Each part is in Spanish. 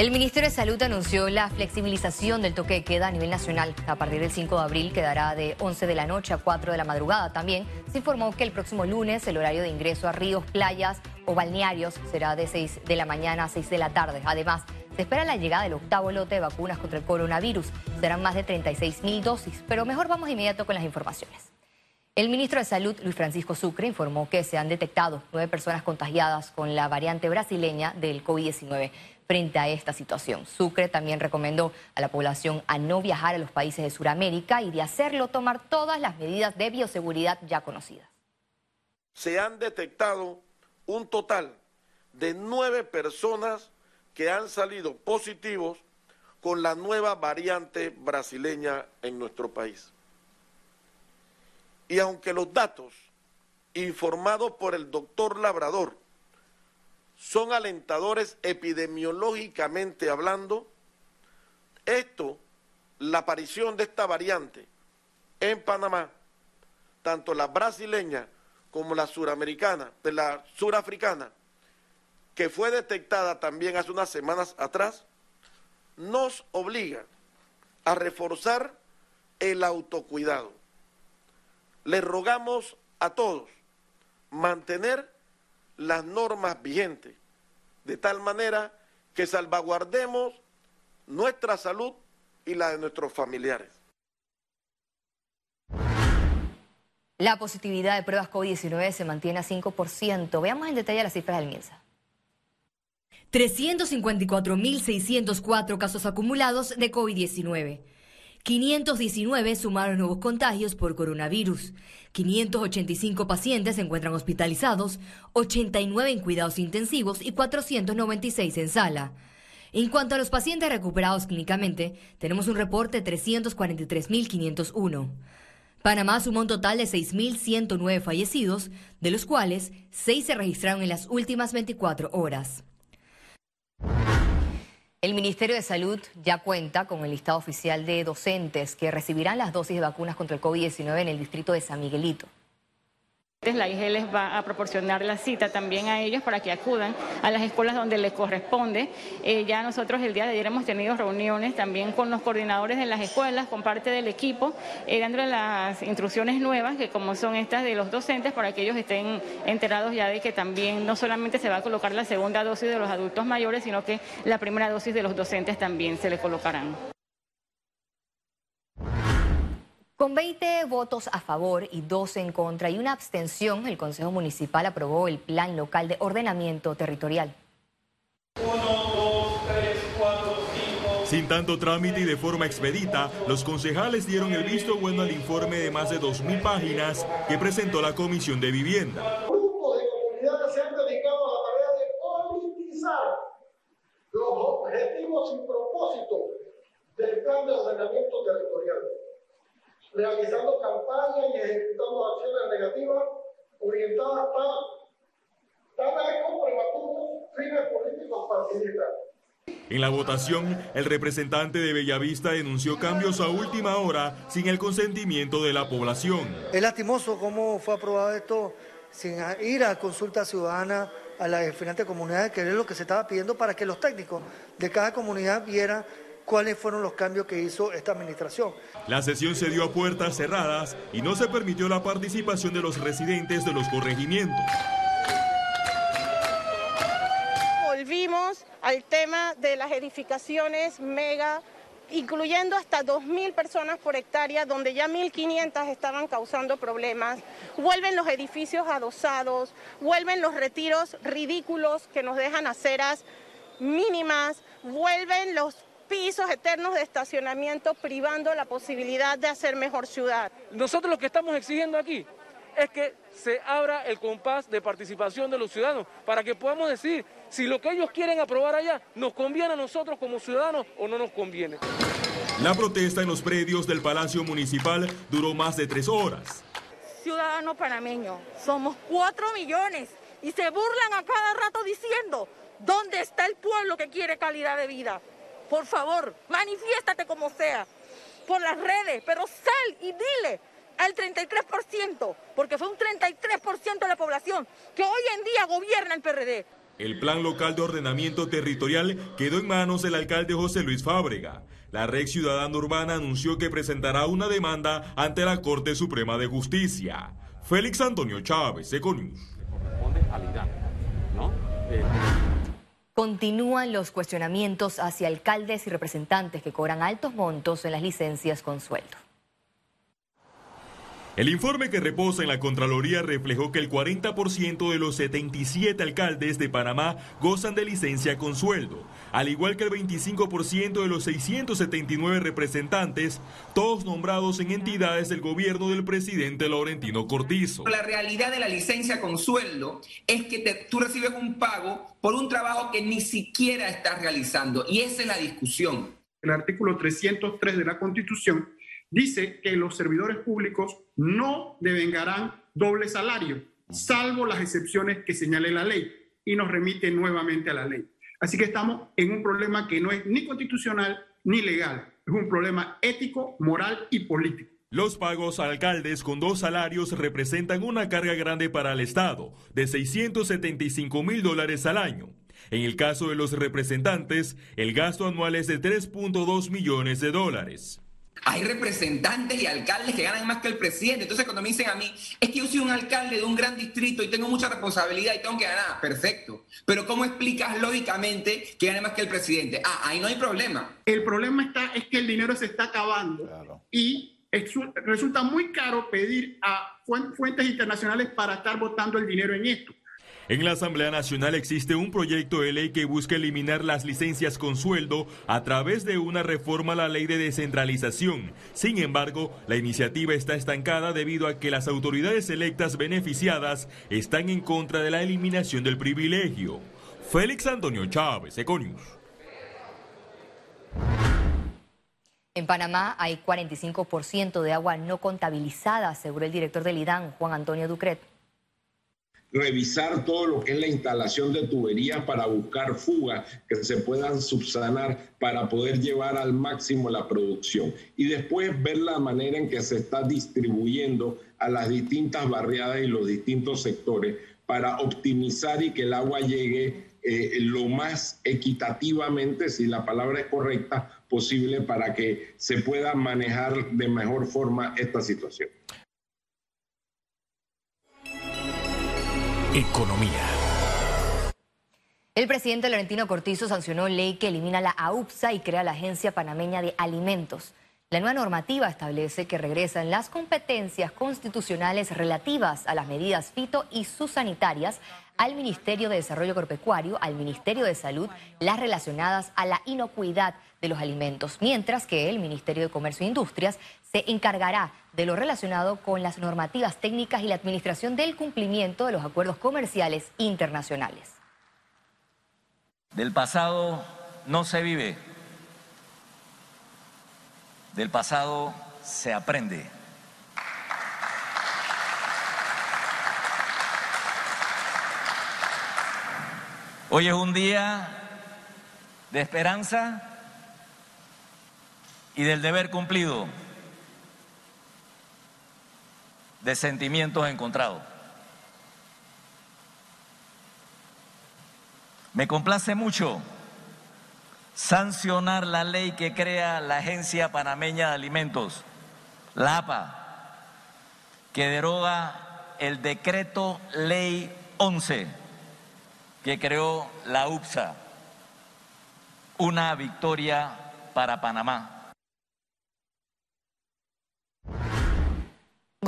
El Ministerio de Salud anunció la flexibilización del toque de queda a nivel nacional. A partir del 5 de abril quedará de 11 de la noche a 4 de la madrugada. También se informó que el próximo lunes el horario de ingreso a ríos, playas o balnearios será de 6 de la mañana a 6 de la tarde. Además, se espera la llegada del octavo lote de vacunas contra el coronavirus. Serán más de 36 mil dosis. Pero mejor vamos de inmediato con las informaciones. El ministro de Salud, Luis Francisco Sucre, informó que se han detectado nueve personas contagiadas con la variante brasileña del COVID-19 frente a esta situación. Sucre también recomendó a la población a no viajar a los países de Sudamérica y de hacerlo tomar todas las medidas de bioseguridad ya conocidas. Se han detectado un total de nueve personas que han salido positivos con la nueva variante brasileña en nuestro país. Y aunque los datos informados por el doctor Labrador son alentadores epidemiológicamente hablando, esto, la aparición de esta variante en Panamá, tanto la brasileña como la suramericana, de la surafricana, que fue detectada también hace unas semanas atrás, nos obliga a reforzar el autocuidado. Le rogamos a todos mantener las normas vigentes, de tal manera que salvaguardemos nuestra salud y la de nuestros familiares. La positividad de pruebas COVID-19 se mantiene a 5%. Veamos en detalle las cifras del MINSA. 354.604 casos acumulados de COVID-19. 519 sumaron nuevos contagios por coronavirus. 585 pacientes se encuentran hospitalizados, 89 en cuidados intensivos y 496 en sala. En cuanto a los pacientes recuperados clínicamente, tenemos un reporte de 343.501. Panamá sumó un total de 6.109 fallecidos, de los cuales 6 se registraron en las últimas 24 horas. El Ministerio de Salud ya cuenta con el listado oficial de docentes que recibirán las dosis de vacunas contra el COVID-19 en el distrito de San Miguelito. La IG les va a proporcionar la cita también a ellos para que acudan a las escuelas donde les corresponde. Eh, ya nosotros el día de ayer hemos tenido reuniones también con los coordinadores de las escuelas, con parte del equipo, eh, dando las instrucciones nuevas, que como son estas de los docentes, para que ellos estén enterados ya de que también no solamente se va a colocar la segunda dosis de los adultos mayores, sino que la primera dosis de los docentes también se les colocarán. Con 20 votos a favor y 12 en contra y una abstención, el Consejo Municipal aprobó el Plan Local de Ordenamiento Territorial. Sin tanto trámite y de forma expedita, los concejales dieron el visto bueno al informe de más de 2.000 páginas que presentó la Comisión de Vivienda. Grupo de comunidades se han dedicado a la tarea de politizar los objetivos y propósitos del plan de ordenamiento territorial realizando campañas y ejecutando acciones negativas orientadas a como prematuros fines políticos partidistas. En la votación, el representante de Bellavista denunció cambios a última hora sin el consentimiento de la población. Es lastimoso cómo fue aprobado esto sin ir a consulta ciudadana a las diferentes comunidades, que es lo que se estaba pidiendo para que los técnicos de cada comunidad vieran cuáles fueron los cambios que hizo esta administración. La sesión se dio a puertas cerradas y no se permitió la participación de los residentes de los corregimientos. Volvimos al tema de las edificaciones mega incluyendo hasta 2.000 personas por hectárea, donde ya 1.500 estaban causando problemas. Vuelven los edificios adosados, vuelven los retiros ridículos que nos dejan aceras mínimas, vuelven los pisos eternos de estacionamiento privando la posibilidad de hacer mejor ciudad. Nosotros lo que estamos exigiendo aquí es que se abra el compás de participación de los ciudadanos para que podamos decir si lo que ellos quieren aprobar allá nos conviene a nosotros como ciudadanos o no nos conviene. La protesta en los predios del Palacio Municipal duró más de tres horas. Ciudadano panameño, somos cuatro millones y se burlan a cada rato diciendo, ¿dónde está el pueblo que quiere calidad de vida? Por favor, manifiéstate como sea, por las redes, pero sal y dile al 33%, porque fue un 33% de la población que hoy en día gobierna el PRD. El plan local de ordenamiento territorial quedó en manos del alcalde José Luis Fábrega. La Red Ciudadana Urbana anunció que presentará una demanda ante la Corte Suprema de Justicia. Félix Antonio Chávez, Econius. Continúan los cuestionamientos hacia alcaldes y representantes que cobran altos montos en las licencias con sueldo. El informe que reposa en la Contraloría reflejó que el 40% de los 77 alcaldes de Panamá gozan de licencia con sueldo, al igual que el 25% de los 679 representantes, todos nombrados en entidades del gobierno del presidente Laurentino Cortizo. La realidad de la licencia con sueldo es que tú recibes un pago por un trabajo que ni siquiera estás realizando, y esa es la discusión. El artículo 303 de la Constitución dice que los servidores públicos no devengarán doble salario, salvo las excepciones que señale la ley, y nos remite nuevamente a la ley. Así que estamos en un problema que no es ni constitucional ni legal, es un problema ético, moral y político. Los pagos a alcaldes con dos salarios representan una carga grande para el Estado, de 675 mil dólares al año. En el caso de los representantes, el gasto anual es de 3.2 millones de dólares. Hay representantes y alcaldes que ganan más que el presidente. Entonces, cuando me dicen a mí, es que yo soy un alcalde de un gran distrito y tengo mucha responsabilidad y tengo que ganar, perfecto. Pero ¿cómo explicas lógicamente que gane más que el presidente? Ah, ahí no hay problema. El problema está es que el dinero se está acabando y resulta muy caro pedir a fuentes internacionales para estar votando el dinero en esto. En la Asamblea Nacional existe un proyecto de ley que busca eliminar las licencias con sueldo a través de una reforma a la ley de descentralización. Sin embargo, la iniciativa está estancada debido a que las autoridades electas beneficiadas están en contra de la eliminación del privilegio. Félix Antonio Chávez, Econius. En Panamá hay 45% de agua no contabilizada, según el director del IDAN, Juan Antonio Ducret revisar todo lo que es la instalación de tuberías para buscar fugas que se puedan subsanar para poder llevar al máximo la producción y después ver la manera en que se está distribuyendo a las distintas barriadas y los distintos sectores para optimizar y que el agua llegue eh, lo más equitativamente, si la palabra es correcta, posible para que se pueda manejar de mejor forma esta situación. Economía. El presidente Laurentino Cortizo sancionó ley que elimina la AUPSA y crea la Agencia Panameña de Alimentos. La nueva normativa establece que regresan las competencias constitucionales relativas a las medidas fito y sanitarias al Ministerio de Desarrollo Agropecuario, al Ministerio de Salud, las relacionadas a la inocuidad de los alimentos, mientras que el Ministerio de Comercio e Industrias se encargará de lo relacionado con las normativas técnicas y la administración del cumplimiento de los acuerdos comerciales internacionales. Del pasado no se vive, del pasado se aprende. Hoy es un día de esperanza y del deber cumplido, de sentimientos encontrados. Me complace mucho sancionar la ley que crea la Agencia Panameña de Alimentos, la APA, que deroga el decreto ley 11 que creó la UPSA. Una victoria para Panamá.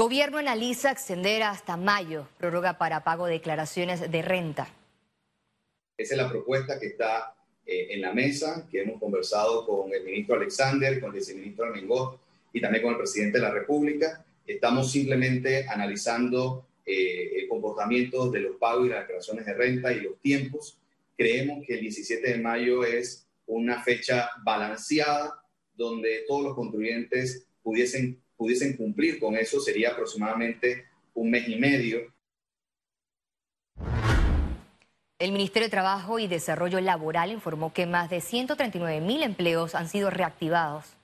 Gobierno analiza extender hasta mayo prórroga para pago de declaraciones de renta. Esa es la propuesta que está eh, en la mesa, que hemos conversado con el ministro Alexander, con el viceministro Armengó y también con el presidente de la República. Estamos simplemente analizando eh, el comportamiento de los pagos y las declaraciones de renta y los tiempos. Creemos que el 17 de mayo es una fecha balanceada donde todos los contribuyentes pudiesen pudiesen cumplir con eso sería aproximadamente un mes y medio. El Ministerio de Trabajo y Desarrollo Laboral informó que más de 139 mil empleos han sido reactivados.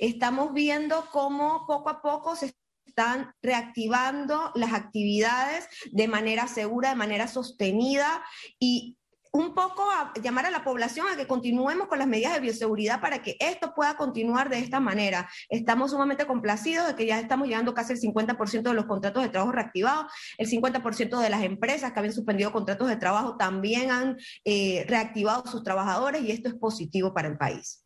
Estamos viendo cómo poco a poco se están reactivando las actividades de manera segura, de manera sostenida y un poco a llamar a la población a que continuemos con las medidas de bioseguridad para que esto pueda continuar de esta manera. Estamos sumamente complacidos de que ya estamos llegando casi el 50% de los contratos de trabajo reactivados, el 50% de las empresas que habían suspendido contratos de trabajo también han eh, reactivado sus trabajadores y esto es positivo para el país.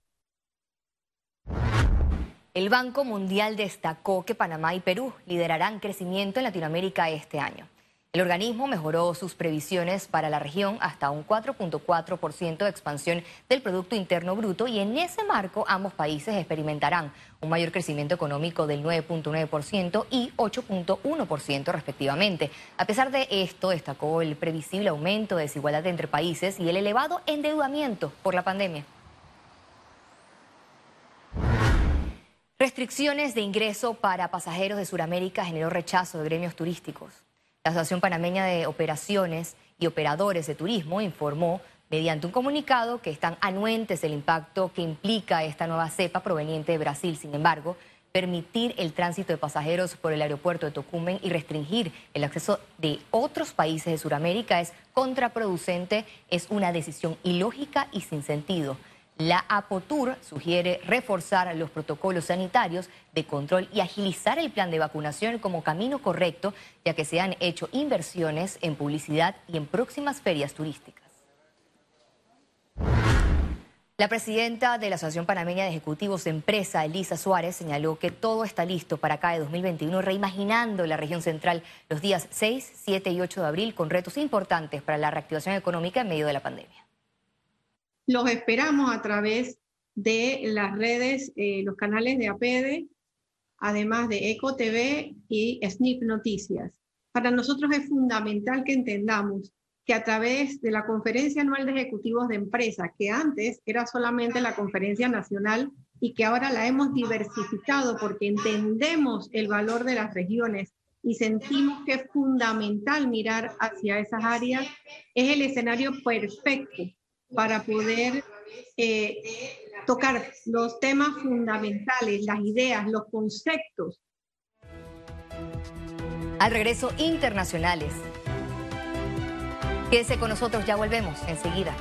El Banco Mundial destacó que Panamá y Perú liderarán crecimiento en Latinoamérica este año. El organismo mejoró sus previsiones para la región hasta un 4.4% de expansión del Producto Interno Bruto y en ese marco ambos países experimentarán un mayor crecimiento económico del 9.9% y 8.1% respectivamente. A pesar de esto, destacó el previsible aumento de desigualdad entre países y el elevado endeudamiento por la pandemia. Restricciones de ingreso para pasajeros de Sudamérica generó rechazo de gremios turísticos. La Asociación Panameña de Operaciones y Operadores de Turismo informó mediante un comunicado que están anuentes del impacto que implica esta nueva cepa proveniente de Brasil. Sin embargo, permitir el tránsito de pasajeros por el aeropuerto de Tocumen y restringir el acceso de otros países de Sudamérica es contraproducente, es una decisión ilógica y sin sentido. La APOTUR sugiere reforzar los protocolos sanitarios de control y agilizar el plan de vacunación como camino correcto, ya que se han hecho inversiones en publicidad y en próximas ferias turísticas. La presidenta de la Asociación Panameña de Ejecutivos de Empresa, Elisa Suárez, señaló que todo está listo para de 2021, reimaginando la región central los días 6, 7 y 8 de abril con retos importantes para la reactivación económica en medio de la pandemia. Los esperamos a través de las redes, eh, los canales de APEDE, además de ECO TV y SNIP Noticias. Para nosotros es fundamental que entendamos que a través de la Conferencia Anual de Ejecutivos de Empresa, que antes era solamente la Conferencia Nacional y que ahora la hemos diversificado porque entendemos el valor de las regiones y sentimos que es fundamental mirar hacia esas áreas, es el escenario perfecto para poder eh, tocar los temas fundamentales, las ideas, los conceptos. Al regreso, internacionales. Quédese con nosotros, ya volvemos enseguida.